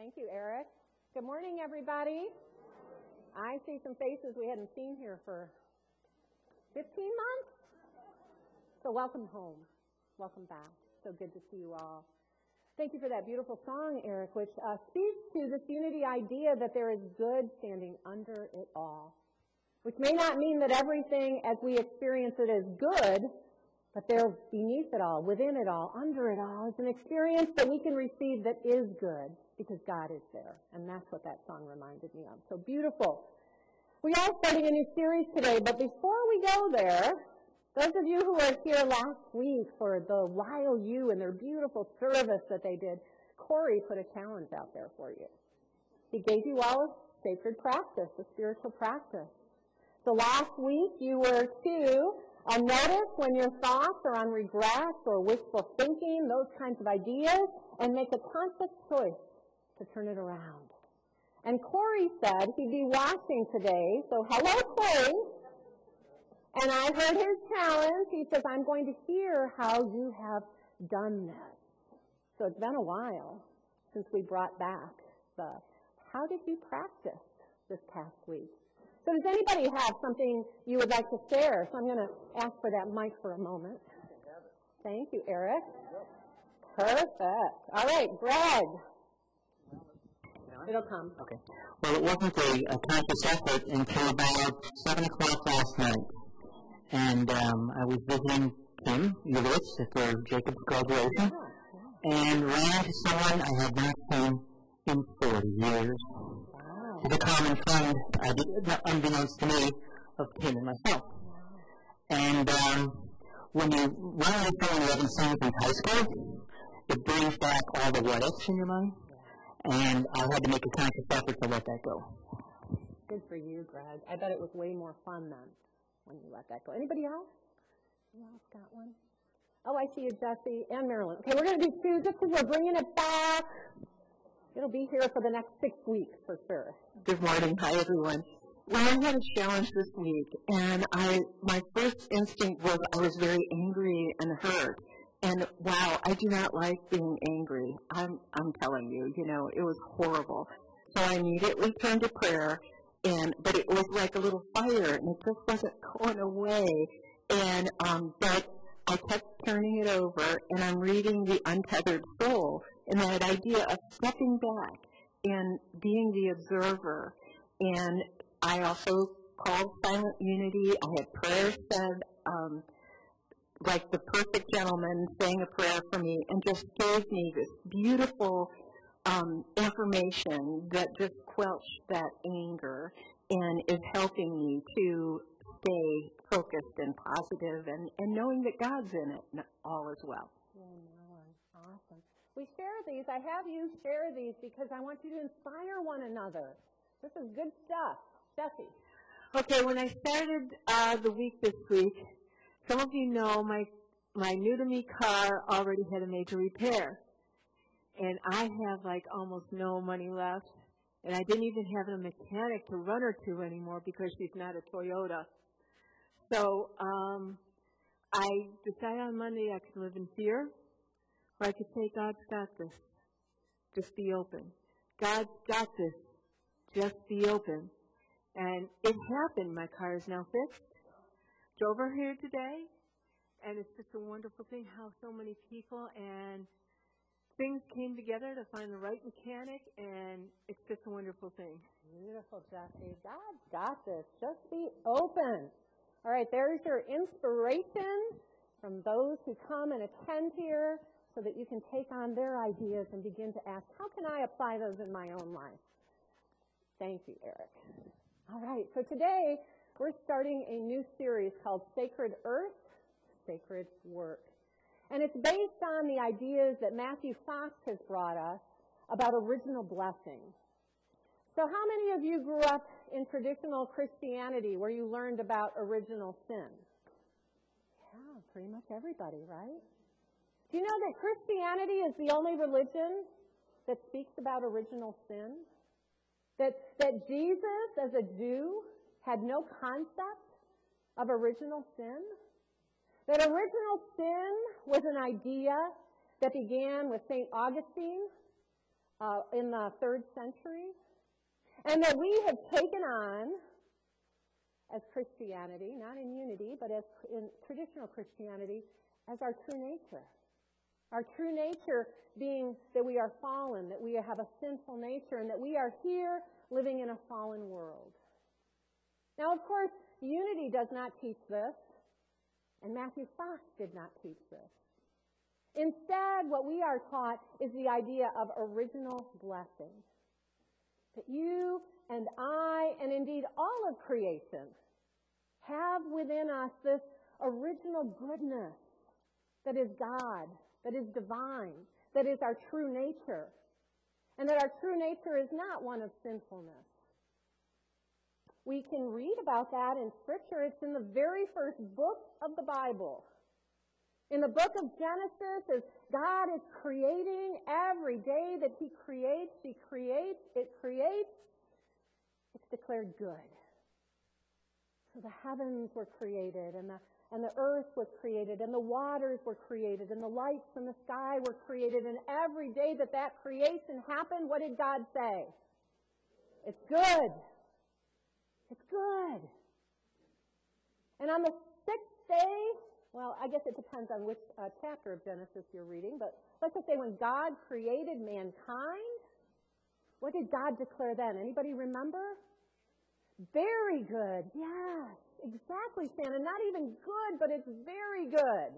Thank you, Eric. Good morning, everybody. I see some faces we hadn't seen here for 15 months. So welcome home. Welcome back. So good to see you all. Thank you for that beautiful song, Eric, which uh, speaks to this unity idea that there is good standing under it all. Which may not mean that everything as we experience it is good, but there beneath it all, within it all, under it all is an experience that we can receive that is good because God is there. And that's what that song reminded me of. So beautiful. We are starting a new series today, but before we go there, those of you who were here last week for the YOU and their beautiful service that they did, Corey put a challenge out there for you. He gave you all a sacred practice, a spiritual practice. So last week you were to notice when your thoughts are on regret or wishful thinking, those kinds of ideas, and make a conscious choice to turn it around. And Corey said he'd be watching today. So hello, Corey. And I heard his challenge. He says, I'm going to hear how you have done this. So it's been a while since we brought back the how did you practice this past week? So does anybody have something you would like to share? So I'm going to ask for that mic for a moment. Thank you, Eric. Perfect. All right, Greg. It'll come. Okay. Well, it wasn't a, a conscious effort until about 7 o'clock last night. And um, I was visiting Kim Ulitz for Jacob's graduation and ran into someone I had not seen in 40 years. Wow. The common friend, I did, unbeknownst to me, of Kim and myself. And um, when you run into someone you haven't seen since high school, it brings back all the what ifs in your mind and I had to make a conscious effort to let that go. Good for you, Greg. I bet it was way more fun then when you let that go. Anybody else? Who else got one? Oh, I see you, Jesse and Marilyn. Okay, we're going to do two just because we're bringing it back. It'll be here for the next six weeks for sure. Good morning. Hi, everyone. Well, I had a challenge this week, and I my first instinct was I was very angry and hurt. And wow, I do not like being angry. I'm I'm telling you, you know, it was horrible. So I immediately turned to prayer and but it was like a little fire and it just wasn't going away. And um but I kept turning it over and I'm reading The Untethered Soul and that idea of stepping back and being the observer. And I also called Silent Unity. I had prayers said um, like the perfect gentleman saying a prayer for me and just gave me this beautiful um, information that just quelched that anger and is helping me to stay focused and positive and, and knowing that God's in it all as well. Awesome. We share these. I have you share these because I want you to inspire one another. This is good stuff. Jesse. Okay, when I started uh, the week this week, some of you know my my new to me car already had a major repair. And I have like almost no money left. And I didn't even have a mechanic to run her to anymore because she's not a Toyota. So um, I decided on Monday I could live in fear or I could say, God's got this. Just be open. God's got this. Just be open. And it happened. My car is now fixed drove her here today, and it's just a wonderful thing how so many people and things came together to find the right mechanic, and it's just a wonderful thing. Beautiful, Jesse. God's got this. Just be open. All right, there's your inspiration from those who come and attend here so that you can take on their ideas and begin to ask, how can I apply those in my own life? Thank you, Eric. All right, so today we're starting a new series called Sacred Earth, Sacred Work. And it's based on the ideas that Matthew Fox has brought us about original blessing. So how many of you grew up in traditional Christianity where you learned about original sin? Yeah, pretty much everybody, right? Do you know that Christianity is the only religion that speaks about original sin? That, that Jesus, as a Jew, had no concept of original sin? That original sin was an idea that began with St. Augustine uh, in the third century, and that we have taken on as Christianity, not in unity, but as in traditional Christianity, as our true nature. Our true nature being that we are fallen, that we have a sinful nature, and that we are here living in a fallen world. Now, of course, unity does not teach this, and Matthew Fox did not teach this. Instead, what we are taught is the idea of original blessing. That you and I, and indeed all of creation, have within us this original goodness that is God, that is divine, that is our true nature, and that our true nature is not one of sinfulness. We can read about that in Scripture. It's in the very first book of the Bible. In the book of Genesis, as God is creating every day that He creates, He creates, it creates, it's declared good. So the heavens were created, and the, and the earth was created, and the waters were created, and the lights in the sky were created, and every day that that creation happened, what did God say? It's good. It's good. And on the sixth day, well, I guess it depends on which uh, chapter of Genesis you're reading, but let's just say when God created mankind, what did God declare then? Anybody remember? Very good. Yes, exactly, Santa. Not even good, but it's very good.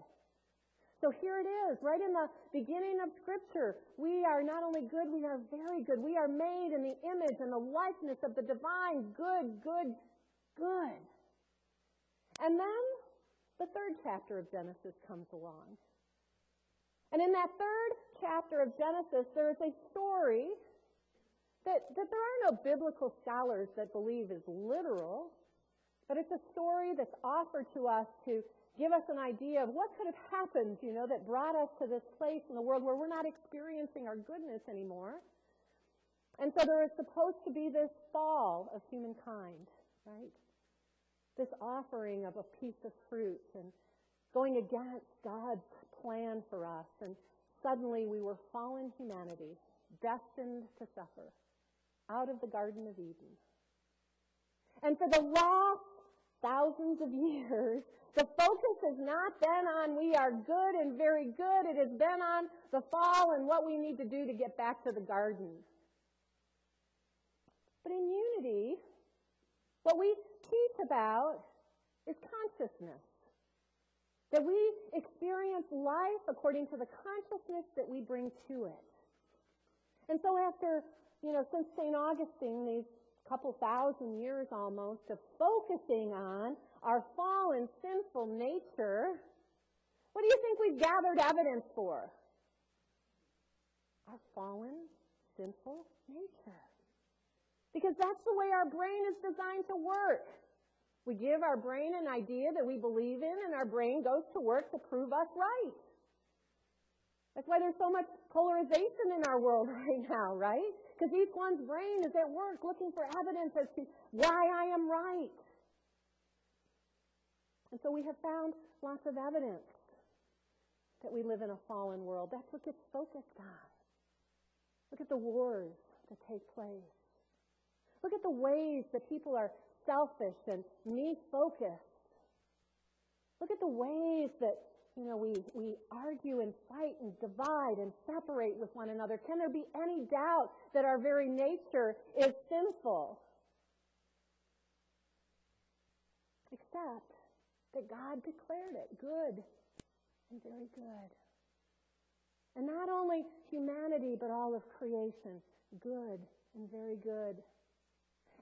So here it is, right in the beginning of Scripture. We are not only good, we are very good. We are made in the image and the likeness of the divine. Good, good, good. And then the third chapter of Genesis comes along. And in that third chapter of Genesis, there is a story that, that there are no biblical scholars that believe is literal, but it's a story that's offered to us to give us an idea of what could have happened, you know, that brought us to this place in the world where we're not experiencing our goodness anymore. And so there is supposed to be this fall of humankind, right? this offering of a piece of fruit and going against God's plan for us. And suddenly we were fallen humanity, destined to suffer out of the Garden of Eden. And for the last thousands of years, the focus has not been on we are good and very good. It has been on the fall and what we need to do to get back to the garden. But in unity, what we teach about is consciousness. That we experience life according to the consciousness that we bring to it. And so after, you know, since St. Augustine, these couple thousand years almost of focusing on our fallen sinful nature, what do you think we've gathered evidence for? Our fallen sinful nature. Because that's the way our brain is designed to work. We give our brain an idea that we believe in, and our brain goes to work to prove us right. That's why there's so much polarization in our world right now, right? Because each one's brain is at work looking for evidence as to why I am right. And so we have found lots of evidence that we live in a fallen world. That's what gets focused on. Look at the wars that take place. Look at the ways that people are selfish and me focused. Look at the ways that you know we, we argue and fight and divide and separate with one another. Can there be any doubt that our very nature is sinful? Except that God declared it good and very good. And not only humanity, but all of creation, good and very good.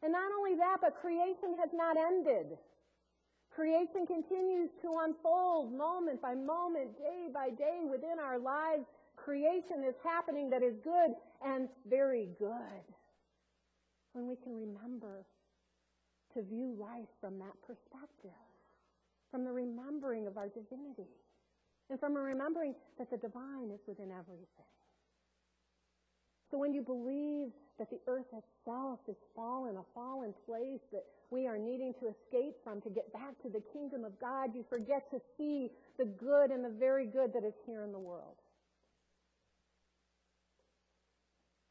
And not only that, but creation has not ended. Creation continues to unfold moment by moment, day by day within our lives. Creation is happening that is good and very good. When we can remember to view life from that perspective, from the remembering of our divinity, and from a remembering that the divine is within everything. So when you believe that the earth itself is fallen, a fallen place that we are needing to escape from to get back to the kingdom of God, you forget to see the good and the very good that is here in the world.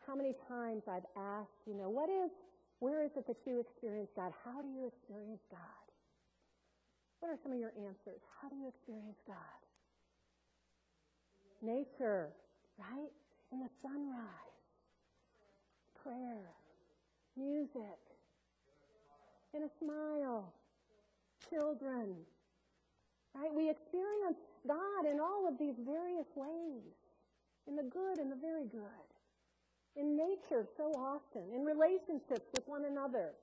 how many times I've asked, you know, what is, where is it that you experience God? How do you experience God? What are some of your answers? How do you experience God? Nature, right? In the sunrise, prayer, music, and a smile, children, right? We experience God in all of these various ways, in the good and the very good, in nature so often, in relationships with one another.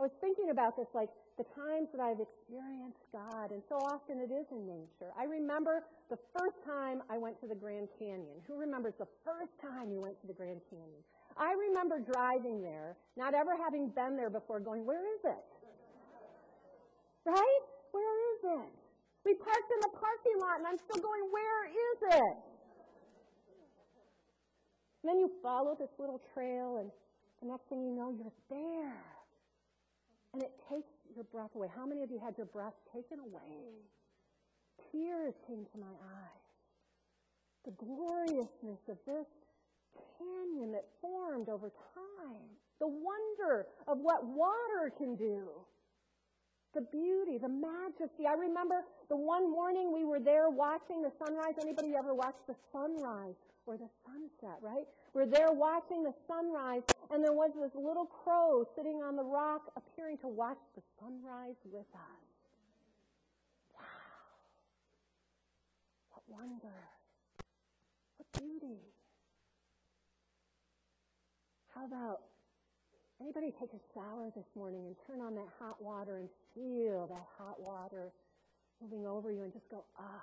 I was thinking about this, like the times that I've experienced God, and so often it is in nature. I remember the first time I went to the Grand Canyon. Who remembers the first time you went to the Grand Canyon? I remember driving there, not ever having been there before, going, Where is it? Right? Where is it? We parked in the parking lot, and I'm still going, Where is it? And then you follow this little trail, and the next thing you know, you're there. And it takes your breath away. How many of you had your breath taken away? Tears came to my eyes. The gloriousness of this canyon that formed over time. The wonder of what water can do. The beauty, the majesty. I remember the one morning we were there watching the sunrise. Anybody ever watch the sunrise or the sunset, right? We're there watching the sunrise, and there was this little crow sitting on the rock appearing to watch the sunrise with us. Wow. What wonder. What beauty. How about anybody take a shower this morning and turn on that hot water and feel that hot water moving over you and just go, ah,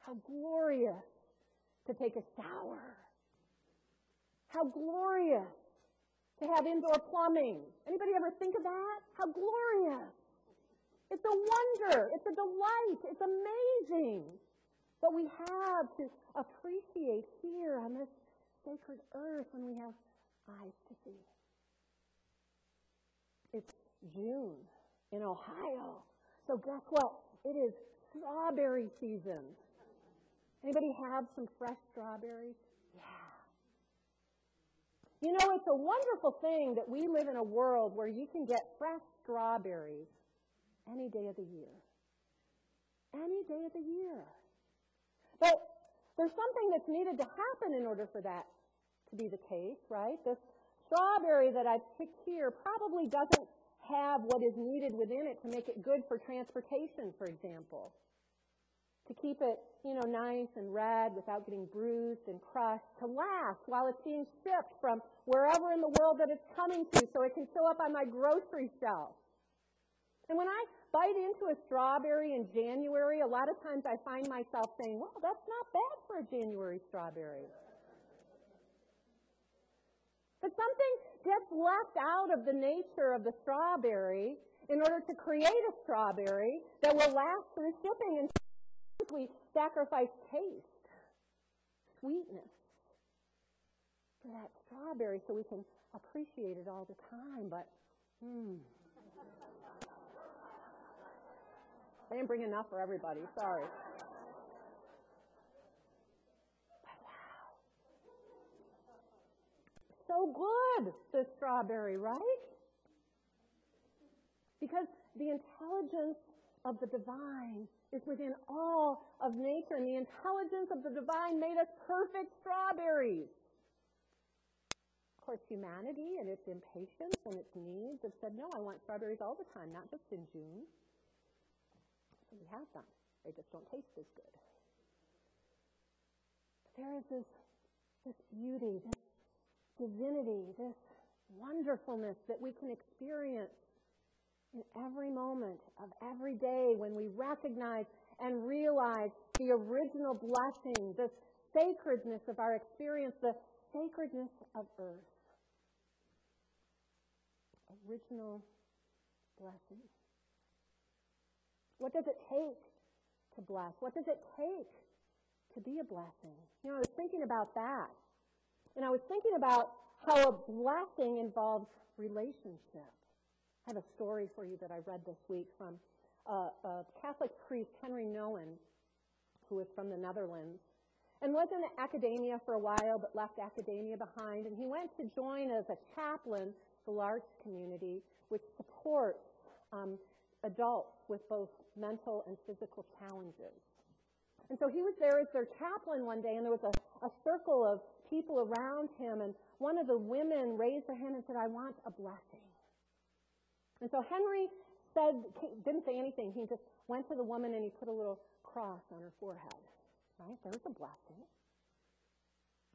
how glorious to take a shower. How glorious to have indoor plumbing. Anybody ever think of that? How glorious. It's a wonder. It's a delight. It's amazing. But we have to appreciate here on this sacred earth when we have eyes to see. It's June in Ohio. So guess what? It is strawberry season. Anybody have some fresh strawberries? Yeah. You know, it's a wonderful thing that we live in a world where you can get fresh strawberries any day of the year. Any day of the year. But there's something that's needed to happen in order for that to be the case, right? This strawberry that I've picked here probably doesn't have what is needed within it to make it good for transportation, for example. To keep it, you know, nice and red without getting bruised and crushed, to last while it's being shipped from wherever in the world that it's coming to so it can show up on my grocery shelf. And when I bite into a strawberry in January, a lot of times I find myself saying, well, that's not bad for a January strawberry. But something gets left out of the nature of the strawberry in order to create a strawberry that will last through shipping. And we sacrifice taste, sweetness for that strawberry so we can appreciate it all the time. But, hmm. I didn't bring enough for everybody. Sorry. so good, the strawberry, right? Because the intelligence of the divine is within all of nature, and the intelligence of the divine made us perfect strawberries. Of course, humanity and its impatience and its needs have said, no, I want strawberries all the time, not just in June. We have them. They just don't taste as good. There is this, this beauty, this divinity, this wonderfulness that we can experience in every moment of every day when we recognize and realize the original blessing, the sacredness of our experience, the sacredness of earth. Original blessing. What does it take to bless? What does it take to be a blessing? You know, I was thinking about that and I was thinking about how a blessing involves relationship. I have a story for you that I read this week from a, a Catholic priest, Henry Nouwen, who was from the Netherlands. and was in academia for a while, but left academia behind. And he went to join as a chaplain the L'Arche community, which supports um, adults with both mental and physical challenges. And so he was there as their chaplain one day, and there was a, a circle of people around him, and one of the women raised her hand and said, I want a blessing. And so Henry said, didn't say anything. He just went to the woman and he put a little cross on her forehead. Right? There's a blessing.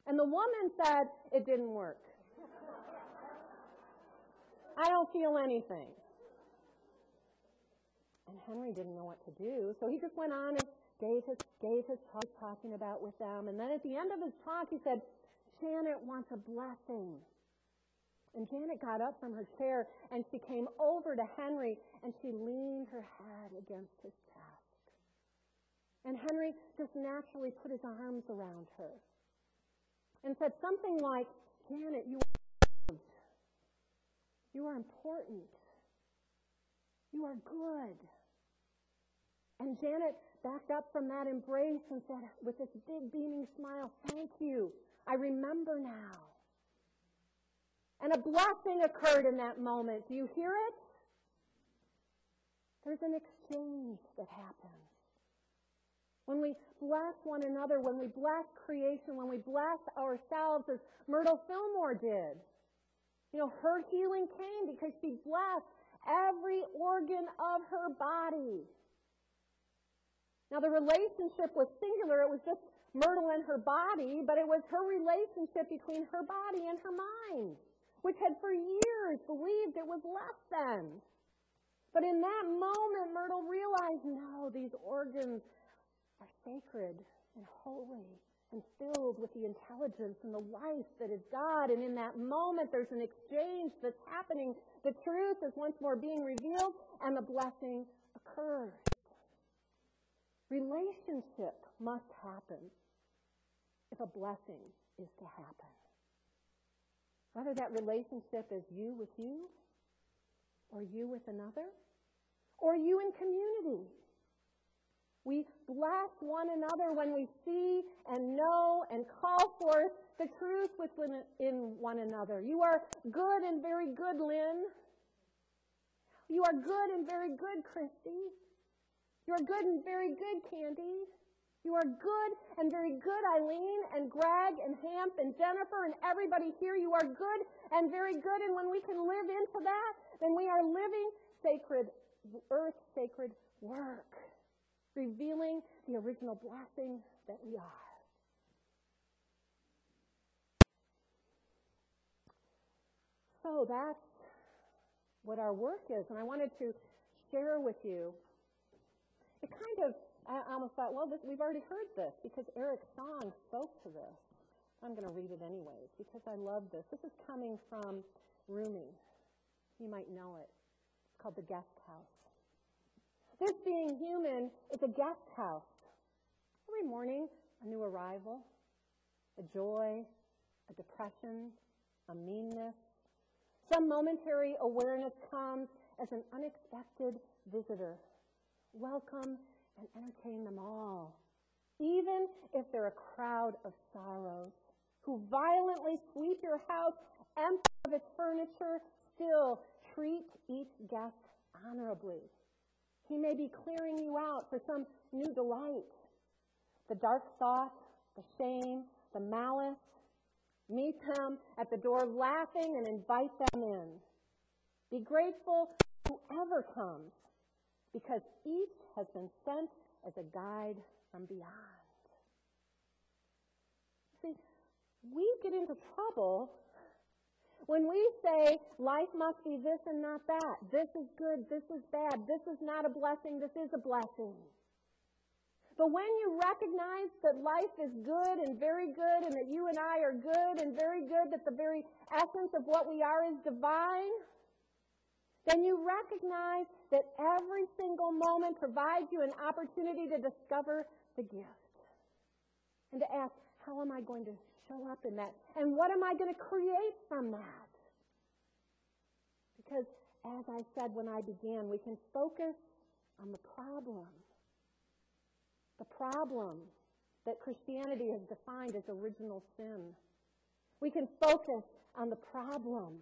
And the woman said, it didn't work. I don't feel anything. And Henry didn't know what to do, so he just went on and gave his, gave his talk, talking about with them. And then at the end of his talk, he said, Janet wants a blessing. And Janet got up from her chair and she came over to Henry and she leaned her head against his chest. And Henry just naturally put his arms around her and said something like, Janet, you are. You are important. You are good. And Janet backed up from that embrace and said, with this big beaming smile, Thank you. I remember now. And a blessing occurred in that moment. Do you hear it? There's an exchange that happens. When we bless one another, when we bless creation, when we bless ourselves, as Myrtle Fillmore did. You know, her healing came because she blessed every organ of her body. Now, the relationship was singular. It was just Myrtle and her body, but it was her relationship between her body and her mind, which had for years believed it was less than. But in that moment, Myrtle realized no, these organs are sacred and holy and filled with the intelligence and the life that is God. And in that moment, there's an exchange that's happening. The truth is once more being revealed, and the blessing occurs. Relationship must happen if a blessing is to happen. Whether that relationship is you with you, or you with another, or you in community. We bless one another when we see and know and call forth the truth within one another. You are good and very good, Lynn. You are good and very good, Christy. You are good and very good, Candy. You are good and very good, Eileen and Greg and Hamp and Jennifer and everybody here. You are good and very good. And when we can live into that, then we are living sacred, earth sacred work, revealing the original blessing that we are. So that's what our work is. And I wanted to share with you it kind of, I almost thought, well, this, we've already heard this because Eric Song spoke to this. I'm going to read it anyways because I love this. This is coming from Rumi. You might know it. It's called The Guest House. This being human is a guest house. Every morning, a new arrival, a joy, a depression, a meanness. Some momentary awareness comes as an unexpected visitor welcome and entertain them all, even if they're a crowd of sorrows who violently sweep your house empty of its furniture, still treat each guest honorably. He may be clearing you out for some new delight. The dark thought, the shame, the malice, meet them at the door laughing and invite them in. Be grateful whoever comes because each has been sent as a guide from beyond. See, we get into trouble when we say life must be this and not that. This is good, this is bad, this is not a blessing, this is a blessing. But when you recognize that life is good and very good, and that you and I are good and very good, that the very essence of what we are is divine, then you recognize that every single moment provides you an opportunity to discover the gift and to ask, how am I going to show up in that? And what am I going to create from that? Because, as I said when I began, we can focus on the problem. The problem that Christianity has defined as original sin. We can focus on the problem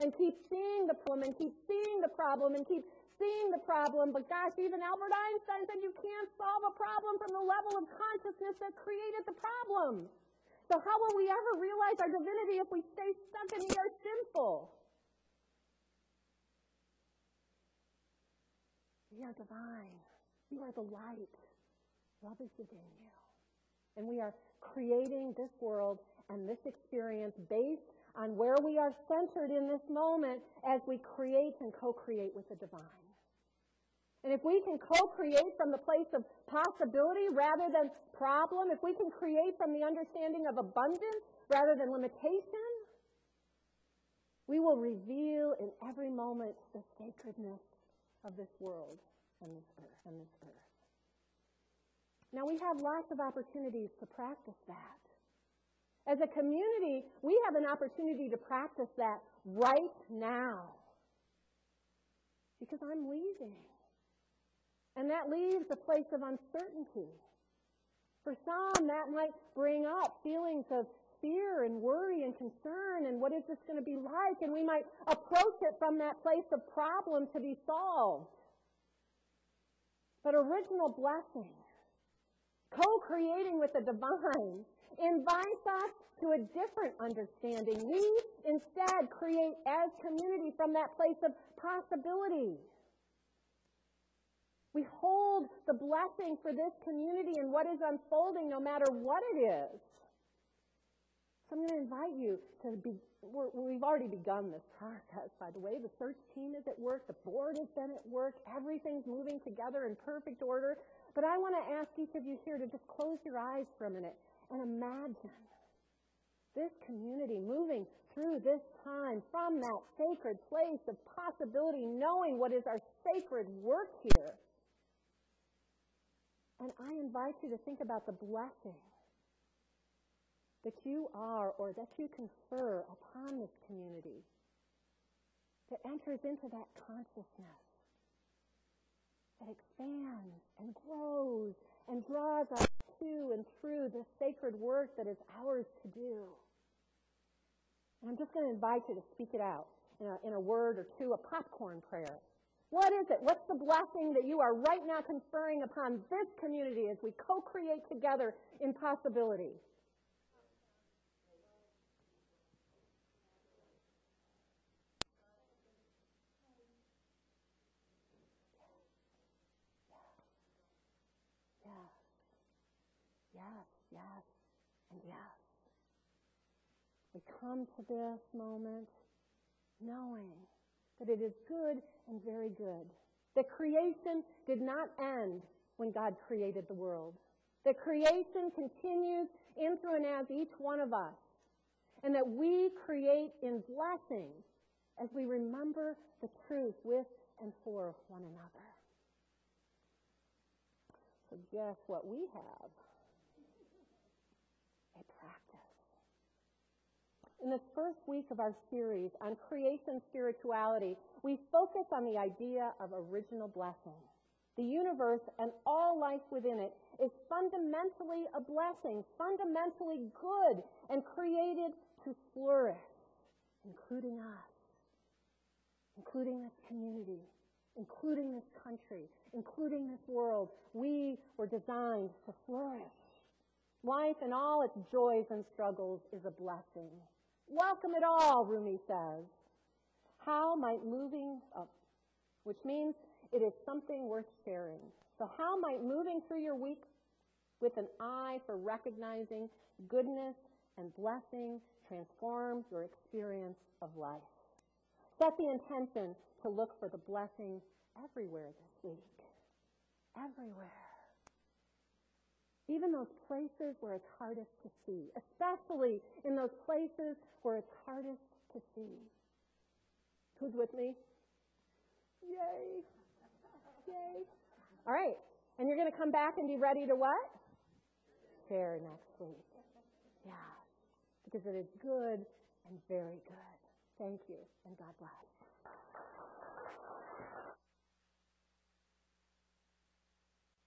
and keep seeing the problem and keep seeing the problem and keep seeing the problem. But gosh, even Albert Einstein said you can't solve a problem from the level of consciousness that created the problem. So how will we ever realize our divinity if we stay stuck in the are sinful? We are divine. You are the light. Love is within you. And we are creating this world and this experience based on where we are centered in this moment as we create and co-create with the divine. And if we can co-create from the place of possibility rather than problem, if we can create from the understanding of abundance rather than limitation, we will reveal in every moment the sacredness of this world and this earth and this earth. Now we have lots of opportunities to practice that. As a community, we have an opportunity to practice that right now. Because I'm leaving. And that leaves a place of uncertainty. For some, that might bring up feelings of fear and worry and concern and what is this going to be like? And we might approach it from that place of problem to be solved. But original blessing, co-creating with the divine, invites us to a different understanding. We instead create as community from that place of possibility. We hold the blessing for this community and what is unfolding no matter what it is. So I'm going to invite you to be, we have already begun this process, by the way. The search team is at work, the board has been at work, everything's moving together in perfect order. But I want to ask each of you here to just close your eyes for a minute and imagine this community moving through this time from that sacred place of possibility, knowing what is our sacred work here. And I invite you to think about the blessing that you are or that you confer upon this community that enters into that consciousness that expands and grows and draws us to and through the sacred work that is ours to do. And I'm just going to invite you to speak it out in a, in a word or two, a popcorn prayer. What is it? What's the blessing that you are right now conferring upon this community as we co-create together in? Yes. Yes, yes, and yes. We come to this moment knowing that it is good and very good. That creation did not end when God created the world. That creation continues in through and as each one of us. And that we create in blessing as we remember the truth with and for one another. So guess what we have? A practice. In this first week of our series on creation spirituality, we focus on the idea of original blessing. The universe and all life within it is fundamentally a blessing, fundamentally good, and created to flourish, including us, including this community, including this country, including this world. We were designed to flourish. Life and all its joys and struggles is a blessing. Welcome it all, Rumi says. How might moving up, which means it is something worth sharing. So how might moving through your week with an eye for recognizing goodness and blessing transform your experience of life? Set the intention to look for the blessing everywhere this week. Everywhere even those places where it's hardest to see, especially in those places where it's hardest to see. Who's with me? Yay. Yay. All right. And you're going to come back and be ready to what? Share next week. Yeah. Because it is good and very good. Thank you, and God bless.